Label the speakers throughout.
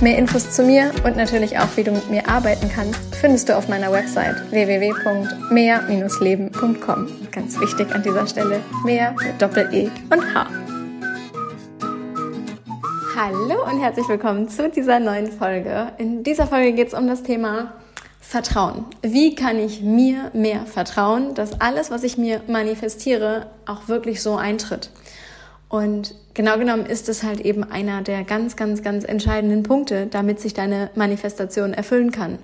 Speaker 1: Mehr Infos zu mir und natürlich auch, wie du mit mir arbeiten kannst, findest du auf meiner Website www.mehr-leben.com. Ganz wichtig an dieser Stelle, mehr mit Doppel-E und H. Hallo und herzlich willkommen zu dieser neuen Folge. In dieser Folge geht es um das Thema Vertrauen. Wie kann ich mir mehr vertrauen, dass alles, was ich mir manifestiere, auch wirklich so eintritt? Und genau genommen ist es halt eben einer der ganz, ganz, ganz entscheidenden Punkte, damit sich deine Manifestation erfüllen kann.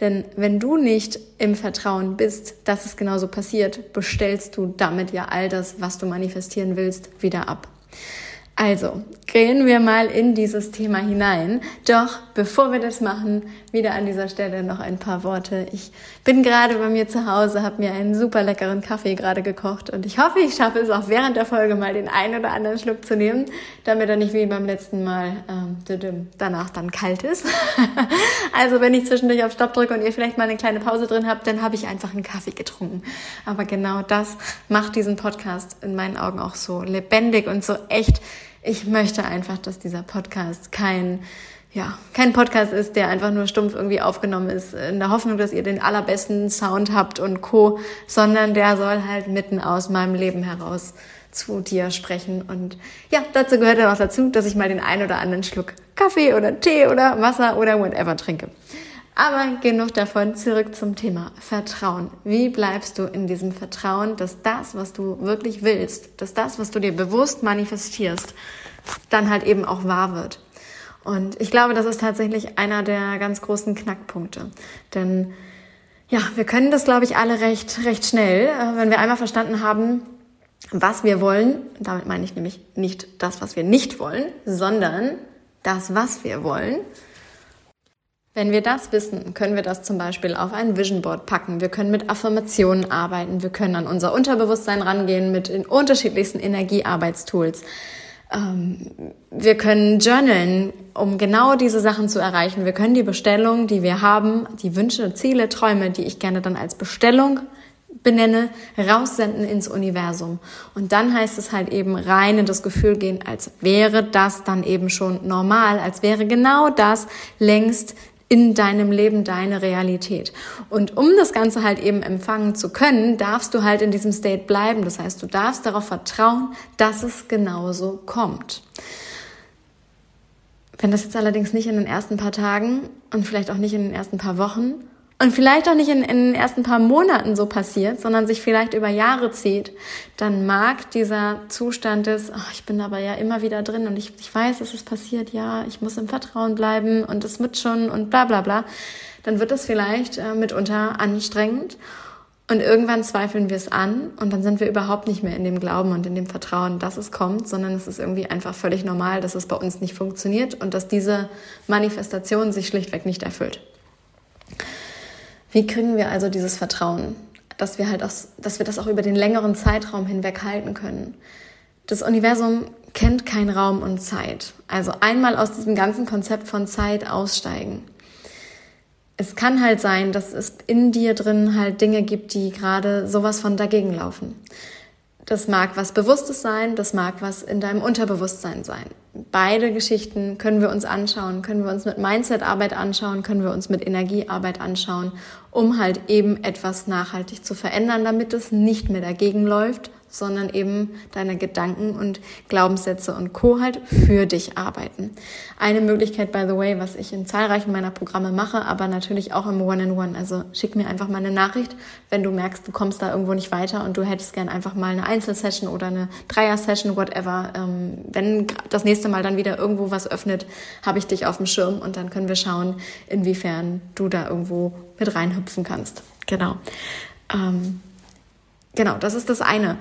Speaker 1: Denn wenn du nicht im Vertrauen bist, dass es genauso passiert, bestellst du damit ja all das, was du manifestieren willst, wieder ab. Also, gehen wir mal in dieses Thema hinein. Doch bevor wir das machen, wieder an dieser Stelle noch ein paar Worte. Ich bin gerade bei mir zu Hause, habe mir einen super leckeren Kaffee gerade gekocht und ich hoffe, ich schaffe es auch während der Folge mal den einen oder anderen Schluck zu nehmen, damit er nicht wie beim letzten Mal ähm, danach dann kalt ist. also wenn ich zwischendurch auf Stopp drücke und ihr vielleicht mal eine kleine Pause drin habt, dann habe ich einfach einen Kaffee getrunken. Aber genau das macht diesen Podcast in meinen Augen auch so lebendig und so echt ich möchte einfach, dass dieser Podcast kein ja, kein Podcast ist, der einfach nur stumpf irgendwie aufgenommen ist, in der Hoffnung, dass ihr den allerbesten Sound habt und Co., sondern der soll halt mitten aus meinem Leben heraus zu dir sprechen. Und ja, dazu gehört dann auch dazu, dass ich mal den einen oder anderen Schluck Kaffee oder Tee oder Wasser oder whatever trinke. Aber genug davon, zurück zum Thema Vertrauen. Wie bleibst du in diesem Vertrauen, dass das, was du wirklich willst, dass das, was du dir bewusst manifestierst, dann halt eben auch wahr wird? Und ich glaube, das ist tatsächlich einer der ganz großen Knackpunkte. Denn ja, wir können das, glaube ich, alle recht, recht schnell, äh, wenn wir einmal verstanden haben, was wir wollen. Damit meine ich nämlich nicht das, was wir nicht wollen, sondern das, was wir wollen wenn wir das wissen, können wir das zum Beispiel auf ein Vision Board packen. Wir können mit Affirmationen arbeiten. Wir können an unser Unterbewusstsein rangehen mit den unterschiedlichsten Energiearbeitstools. Ähm, wir können journalen, um genau diese Sachen zu erreichen. Wir können die Bestellung, die wir haben, die Wünsche, Ziele, Träume, die ich gerne dann als Bestellung benenne, raussenden ins Universum. Und dann heißt es halt eben rein in das Gefühl gehen, als wäre das dann eben schon normal, als wäre genau das längst in deinem Leben deine Realität. Und um das Ganze halt eben empfangen zu können, darfst du halt in diesem State bleiben. Das heißt, du darfst darauf vertrauen, dass es genauso kommt. Wenn das jetzt allerdings nicht in den ersten paar Tagen und vielleicht auch nicht in den ersten paar Wochen und vielleicht auch nicht in, in den ersten paar Monaten so passiert, sondern sich vielleicht über Jahre zieht, dann mag dieser Zustand des, ach, ich bin aber ja immer wieder drin und ich, ich weiß, dass es passiert, ja, ich muss im Vertrauen bleiben und es wird schon und bla bla bla, dann wird es vielleicht äh, mitunter anstrengend und irgendwann zweifeln wir es an und dann sind wir überhaupt nicht mehr in dem Glauben und in dem Vertrauen, dass es kommt, sondern es ist irgendwie einfach völlig normal, dass es bei uns nicht funktioniert und dass diese Manifestation sich schlichtweg nicht erfüllt. Wie kriegen wir also dieses Vertrauen, dass wir halt auch, dass wir das auch über den längeren Zeitraum hinweg halten können? Das Universum kennt kein Raum und Zeit. Also einmal aus diesem ganzen Konzept von Zeit aussteigen. Es kann halt sein, dass es in dir drin halt Dinge gibt, die gerade sowas von dagegen laufen. Das mag was Bewusstes sein, das mag was in deinem Unterbewusstsein sein. Beide Geschichten können wir uns anschauen, können wir uns mit Mindset-Arbeit anschauen, können wir uns mit Energiearbeit anschauen, um halt eben etwas nachhaltig zu verändern, damit es nicht mehr dagegen läuft, sondern eben deine Gedanken und Glaubenssätze und Co. halt für dich arbeiten. Eine Möglichkeit, by the way, was ich in zahlreichen meiner Programme mache, aber natürlich auch im One-in-One. -One. Also schick mir einfach mal eine Nachricht, wenn du merkst, du kommst da irgendwo nicht weiter und du hättest gern einfach mal eine Einzelsession oder eine Dreier-Session, whatever. Ähm, wenn das nächste Mal dann wieder irgendwo was öffnet, habe ich dich auf dem Schirm und dann können wir schauen, inwiefern du da irgendwo mit reinhüpfen kannst. Genau. Ähm, genau, das ist das eine.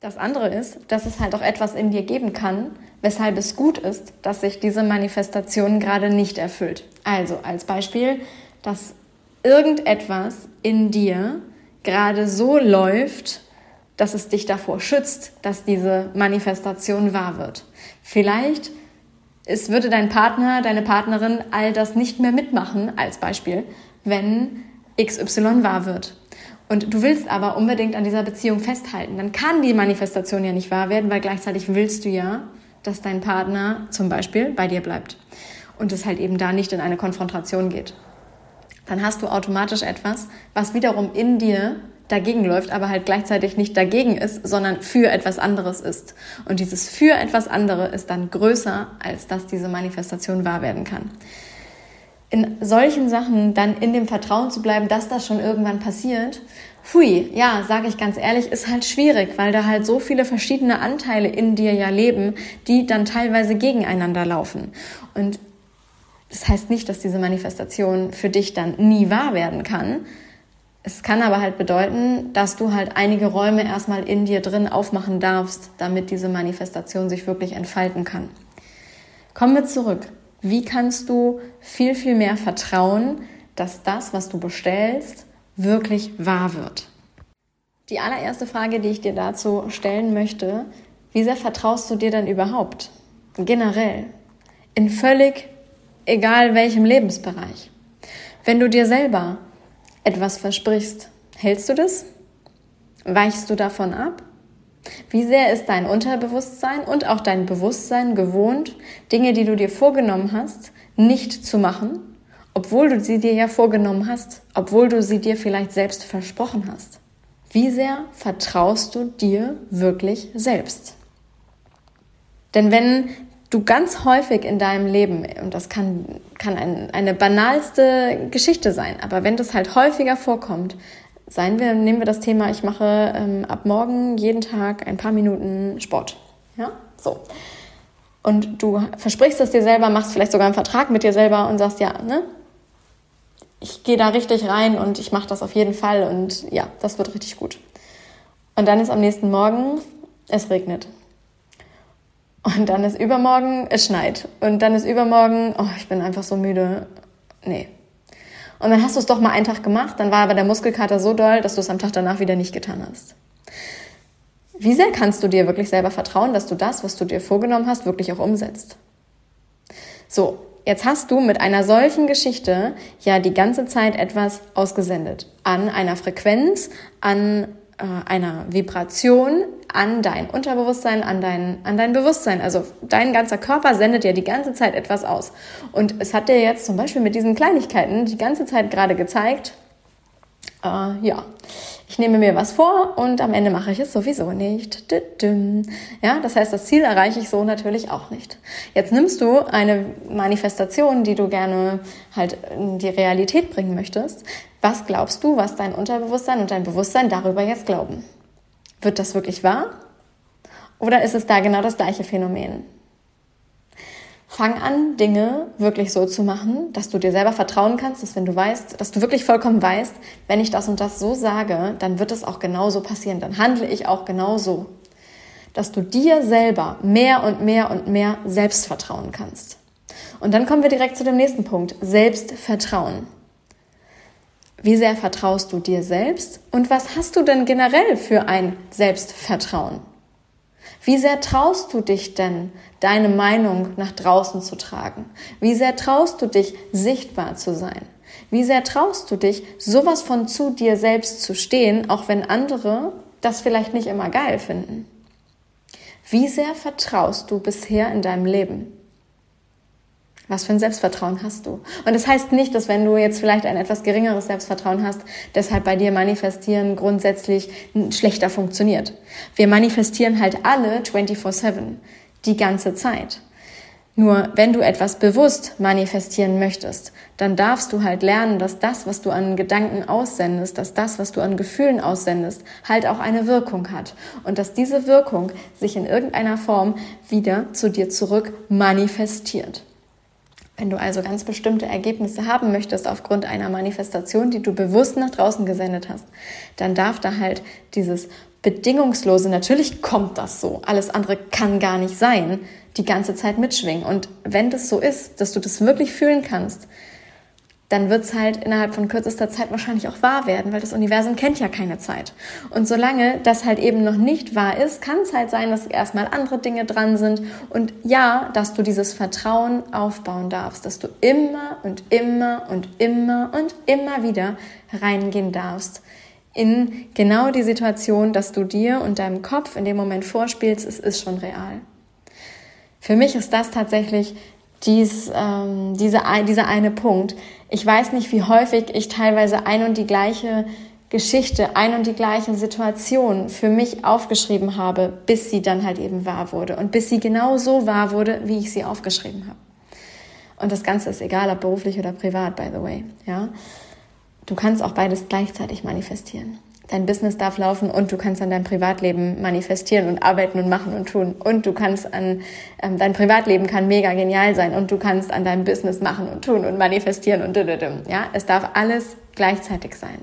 Speaker 1: Das andere ist, dass es halt auch etwas in dir geben kann, weshalb es gut ist, dass sich diese Manifestation gerade nicht erfüllt. Also als Beispiel, dass irgendetwas in dir gerade so läuft, dass es dich davor schützt, dass diese Manifestation wahr wird. Vielleicht es würde dein Partner, deine Partnerin all das nicht mehr mitmachen, als Beispiel, wenn XY wahr wird. Und du willst aber unbedingt an dieser Beziehung festhalten. Dann kann die Manifestation ja nicht wahr werden, weil gleichzeitig willst du ja, dass dein Partner zum Beispiel bei dir bleibt. Und es halt eben da nicht in eine Konfrontation geht. Dann hast du automatisch etwas, was wiederum in dir dagegen läuft, aber halt gleichzeitig nicht dagegen ist, sondern für etwas anderes ist. Und dieses für etwas andere ist dann größer, als dass diese Manifestation wahr werden kann. In solchen Sachen dann in dem Vertrauen zu bleiben, dass das schon irgendwann passiert, hui, ja, sage ich ganz ehrlich, ist halt schwierig, weil da halt so viele verschiedene Anteile in dir ja leben, die dann teilweise gegeneinander laufen. Und das heißt nicht, dass diese Manifestation für dich dann nie wahr werden kann, es kann aber halt bedeuten, dass du halt einige Räume erstmal in dir drin aufmachen darfst, damit diese Manifestation sich wirklich entfalten kann. Kommen wir zurück. Wie kannst du viel, viel mehr vertrauen, dass das, was du bestellst, wirklich wahr wird? Die allererste Frage, die ich dir dazu stellen möchte, wie sehr vertraust du dir dann überhaupt? Generell. In völlig egal welchem Lebensbereich. Wenn du dir selber etwas versprichst, hältst du das? Weichst du davon ab? Wie sehr ist dein Unterbewusstsein und auch dein Bewusstsein gewohnt, Dinge, die du dir vorgenommen hast, nicht zu machen, obwohl du sie dir ja vorgenommen hast, obwohl du sie dir vielleicht selbst versprochen hast? Wie sehr vertraust du dir wirklich selbst? Denn wenn du ganz häufig in deinem Leben, und das kann, kann ein, eine banalste Geschichte sein, aber wenn das halt häufiger vorkommt, seien wir, nehmen wir das Thema, ich mache ähm, ab morgen jeden Tag ein paar Minuten Sport. Ja, so. Und du versprichst es dir selber, machst vielleicht sogar einen Vertrag mit dir selber und sagst, ja, ne, ich gehe da richtig rein und ich mache das auf jeden Fall und ja, das wird richtig gut. Und dann ist am nächsten Morgen, es regnet. Und dann ist übermorgen, es schneit. Und dann ist übermorgen, oh, ich bin einfach so müde. Nee. Und dann hast du es doch mal einen Tag gemacht, dann war aber der Muskelkater so doll, dass du es am Tag danach wieder nicht getan hast. Wie sehr kannst du dir wirklich selber vertrauen, dass du das, was du dir vorgenommen hast, wirklich auch umsetzt? So, jetzt hast du mit einer solchen Geschichte ja die ganze Zeit etwas ausgesendet. An einer Frequenz, an äh, einer Vibration an dein Unterbewusstsein, an dein, an dein Bewusstsein. Also dein ganzer Körper sendet dir die ganze Zeit etwas aus. Und es hat dir jetzt zum Beispiel mit diesen Kleinigkeiten die ganze Zeit gerade gezeigt, äh, ja, ich nehme mir was vor und am Ende mache ich es sowieso nicht. Ja, das heißt, das Ziel erreiche ich so natürlich auch nicht. Jetzt nimmst du eine Manifestation, die du gerne halt in die Realität bringen möchtest. Was glaubst du, was dein Unterbewusstsein und dein Bewusstsein darüber jetzt glauben? Wird das wirklich wahr? Oder ist es da genau das gleiche Phänomen? Fang an, Dinge wirklich so zu machen, dass du dir selber vertrauen kannst, dass wenn du weißt, dass du wirklich vollkommen weißt, wenn ich das und das so sage, dann wird es auch genauso passieren, dann handle ich auch genauso. Dass du dir selber mehr und mehr und mehr selbst vertrauen kannst. Und dann kommen wir direkt zu dem nächsten Punkt, Selbstvertrauen. Wie sehr vertraust du dir selbst und was hast du denn generell für ein Selbstvertrauen? Wie sehr traust du dich denn, deine Meinung nach draußen zu tragen? Wie sehr traust du dich, sichtbar zu sein? Wie sehr traust du dich, sowas von zu dir selbst zu stehen, auch wenn andere das vielleicht nicht immer geil finden? Wie sehr vertraust du bisher in deinem Leben? Was für ein Selbstvertrauen hast du? Und das heißt nicht, dass wenn du jetzt vielleicht ein etwas geringeres Selbstvertrauen hast, deshalb bei dir manifestieren grundsätzlich schlechter funktioniert. Wir manifestieren halt alle 24/7, die ganze Zeit. Nur wenn du etwas bewusst manifestieren möchtest, dann darfst du halt lernen, dass das, was du an Gedanken aussendest, dass das, was du an Gefühlen aussendest, halt auch eine Wirkung hat. Und dass diese Wirkung sich in irgendeiner Form wieder zu dir zurück manifestiert. Wenn du also ganz bestimmte Ergebnisse haben möchtest aufgrund einer Manifestation, die du bewusst nach draußen gesendet hast, dann darf da halt dieses bedingungslose, natürlich kommt das so, alles andere kann gar nicht sein, die ganze Zeit mitschwingen. Und wenn das so ist, dass du das wirklich fühlen kannst, dann wird es halt innerhalb von kürzester Zeit wahrscheinlich auch wahr werden, weil das Universum kennt ja keine Zeit. Und solange das halt eben noch nicht wahr ist, kann es halt sein, dass erstmal andere Dinge dran sind. Und ja, dass du dieses Vertrauen aufbauen darfst, dass du immer und immer und immer und immer wieder reingehen darfst in genau die Situation, dass du dir und deinem Kopf in dem Moment vorspielst, es ist schon real. Für mich ist das tatsächlich dies, ähm, diese, dieser eine Punkt. Ich weiß nicht, wie häufig ich teilweise ein und die gleiche Geschichte, ein und die gleiche Situation für mich aufgeschrieben habe, bis sie dann halt eben wahr wurde und bis sie genau so wahr wurde, wie ich sie aufgeschrieben habe. Und das Ganze ist egal, ob beruflich oder privat, by the way. Ja, du kannst auch beides gleichzeitig manifestieren dein Business darf laufen und du kannst an deinem Privatleben manifestieren und arbeiten und machen und tun. Und du kannst an, ähm, dein Privatleben kann mega genial sein und du kannst an deinem Business machen und tun und manifestieren und ja, es darf alles gleichzeitig sein.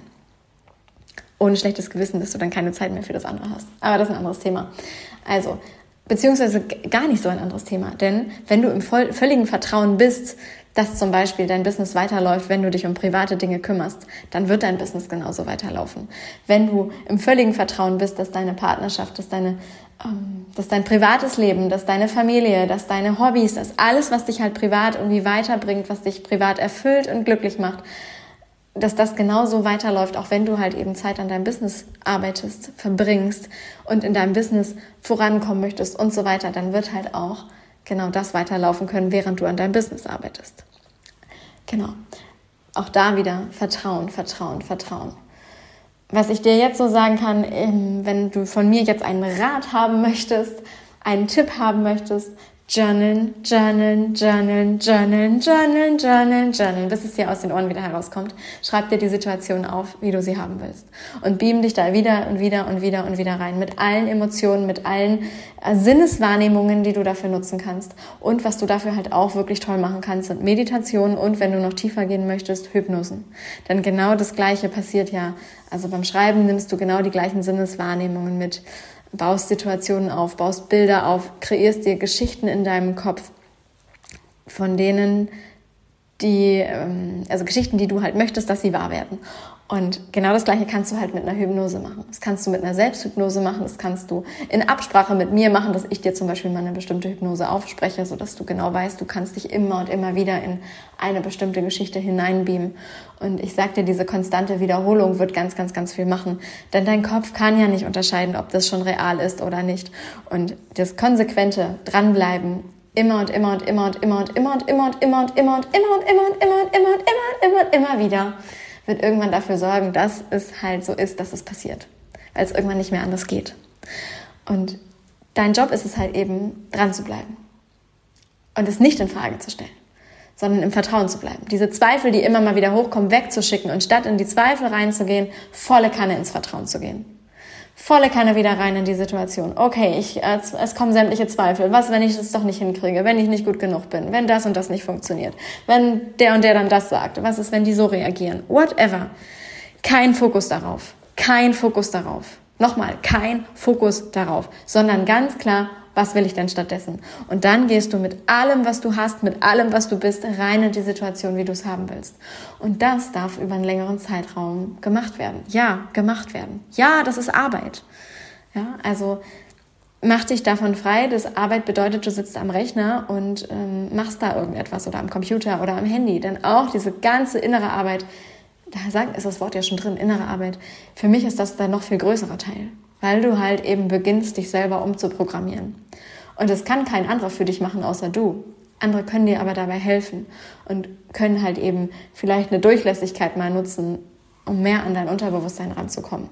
Speaker 1: Ohne schlechtes Gewissen, dass du dann keine Zeit mehr für das andere hast. Aber das ist ein anderes Thema. Also, beziehungsweise gar nicht so ein anderes Thema. Denn wenn du im völligen Vertrauen bist, dass zum Beispiel dein Business weiterläuft, wenn du dich um private Dinge kümmerst, dann wird dein Business genauso weiterlaufen. Wenn du im völligen Vertrauen bist, dass deine Partnerschaft, dass deine ähm, dass dein privates Leben, dass deine Familie, dass deine Hobbys, dass alles, was dich halt privat irgendwie weiterbringt, was dich privat erfüllt und glücklich macht, dass das genauso weiterläuft, auch wenn du halt eben Zeit an deinem Business arbeitest, verbringst und in deinem Business vorankommen möchtest und so weiter, dann wird halt auch genau das weiterlaufen können, während du an deinem Business arbeitest. Genau. Auch da wieder Vertrauen, Vertrauen, Vertrauen. Was ich dir jetzt so sagen kann, ähm, wenn du von mir jetzt einen Rat haben möchtest, einen Tipp haben möchtest, Journalen, journalen, journalen, journalen, journalen, journalen, journalen, bis es dir aus den Ohren wieder herauskommt. Schreib dir die Situation auf, wie du sie haben willst. Und beam dich da wieder und wieder und wieder und wieder rein. Mit allen Emotionen, mit allen äh, Sinneswahrnehmungen, die du dafür nutzen kannst. Und was du dafür halt auch wirklich toll machen kannst, sind Meditationen und, wenn du noch tiefer gehen möchtest, Hypnosen. Denn genau das Gleiche passiert ja. Also beim Schreiben nimmst du genau die gleichen Sinneswahrnehmungen mit baust Situationen auf, baust Bilder auf, kreierst dir Geschichten in deinem Kopf, von denen die, ähm, also Geschichten, die du halt möchtest, dass sie wahr werden. Und genau das Gleiche kannst du halt mit einer Hypnose machen. Das kannst du mit einer Selbsthypnose machen. Das kannst du in Absprache mit mir machen, dass ich dir zum Beispiel mal eine bestimmte Hypnose aufspreche, sodass du genau weißt, du kannst dich immer und immer wieder in eine bestimmte Geschichte hineinbeamen. Und ich sag dir, diese konstante Wiederholung wird ganz, ganz, ganz viel machen. Denn dein Kopf kann ja nicht unterscheiden, ob das schon real ist oder nicht. Und das konsequente Dranbleiben, immer und immer und immer und immer und immer und immer und immer und immer und immer und immer und immer und immer und immer und immer wieder wird irgendwann dafür sorgen, dass es halt so ist, dass es passiert. Weil es irgendwann nicht mehr anders geht. Und dein Job ist es halt eben, dran zu bleiben. Und es nicht in Frage zu stellen, sondern im Vertrauen zu bleiben. Diese Zweifel, die immer mal wieder hochkommen, wegzuschicken und statt in die Zweifel reinzugehen, volle Kanne ins Vertrauen zu gehen volle Kanne wieder rein in die Situation. Okay, ich, es kommen sämtliche Zweifel. Was, wenn ich das doch nicht hinkriege? Wenn ich nicht gut genug bin? Wenn das und das nicht funktioniert? Wenn der und der dann das sagt? Was ist, wenn die so reagieren? Whatever. Kein Fokus darauf. Kein Fokus darauf. Nochmal, kein Fokus darauf, sondern ganz klar was will ich denn stattdessen? Und dann gehst du mit allem, was du hast, mit allem, was du bist, rein in die Situation, wie du es haben willst. Und das darf über einen längeren Zeitraum gemacht werden. Ja, gemacht werden. Ja, das ist Arbeit. Ja, also mach dich davon frei, dass Arbeit bedeutet, du sitzt am Rechner und ähm, machst da irgendetwas oder am Computer oder am Handy. Denn auch diese ganze innere Arbeit, da sagt, ist das Wort ja schon drin, innere Arbeit. Für mich ist das der noch viel größere Teil weil du halt eben beginnst, dich selber umzuprogrammieren. Und das kann kein anderer für dich machen, außer du. Andere können dir aber dabei helfen und können halt eben vielleicht eine Durchlässigkeit mal nutzen, um mehr an dein Unterbewusstsein ranzukommen.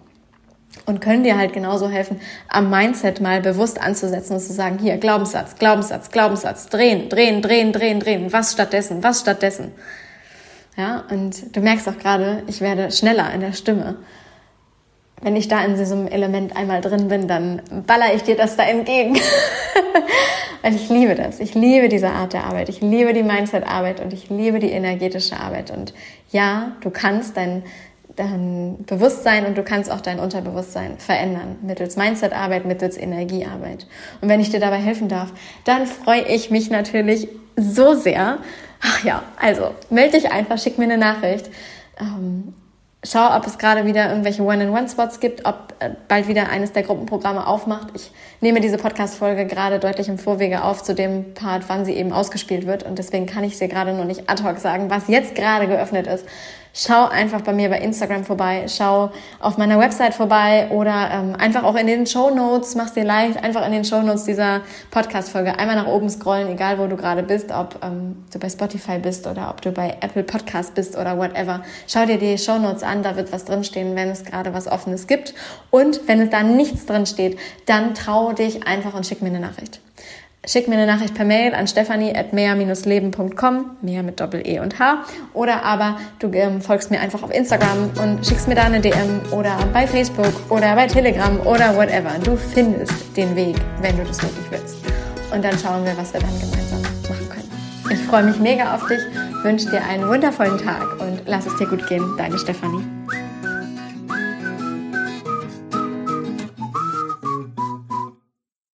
Speaker 1: Und können dir halt genauso helfen, am Mindset mal bewusst anzusetzen und zu sagen, hier, Glaubenssatz, Glaubenssatz, Glaubenssatz, drehen, drehen, drehen, drehen, drehen, was stattdessen, was stattdessen. Ja, und du merkst auch gerade, ich werde schneller in der Stimme wenn ich da in diesem Element einmal drin bin, dann baller ich dir das da entgegen. Weil ich liebe das. Ich liebe diese Art der Arbeit. Ich liebe die Mindset-Arbeit und ich liebe die energetische Arbeit. Und ja, du kannst dein, dein Bewusstsein und du kannst auch dein Unterbewusstsein verändern. Mittels Mindset-Arbeit, mittels Energiearbeit. Und wenn ich dir dabei helfen darf, dann freue ich mich natürlich so sehr, Ach ja, also melde dich einfach, schick mir eine Nachricht. Ähm, schau, ob es gerade wieder irgendwelche One-in-One-Spots gibt, ob äh, bald wieder eines der Gruppenprogramme aufmacht. Ich nehme diese Podcast-Folge gerade deutlich im Vorwege auf zu dem Part, wann sie eben ausgespielt wird. Und deswegen kann ich dir gerade noch nicht ad hoc sagen, was jetzt gerade geöffnet ist schau einfach bei mir bei Instagram vorbei, schau auf meiner Website vorbei oder ähm, einfach auch in den Show Notes, mach's dir leicht, einfach in den Show Notes dieser Podcast-Folge einmal nach oben scrollen, egal wo du gerade bist, ob ähm, du bei Spotify bist oder ob du bei Apple Podcast bist oder whatever. Schau dir die Show Notes an, da wird was drinstehen, wenn es gerade was Offenes gibt. Und wenn es da nichts drinsteht, dann trau dich einfach und schick mir eine Nachricht. Schick mir eine Nachricht per Mail an stefanie.mehr-leben.com, mehr mit Doppel-E und H. Oder aber du ähm, folgst mir einfach auf Instagram und schickst mir da eine DM oder bei Facebook oder bei Telegram oder whatever. Du findest den Weg, wenn du das wirklich willst. Und dann schauen wir, was wir dann gemeinsam machen können. Ich freue mich mega auf dich, wünsche dir einen wundervollen Tag und lass es dir gut gehen. Deine Stefanie.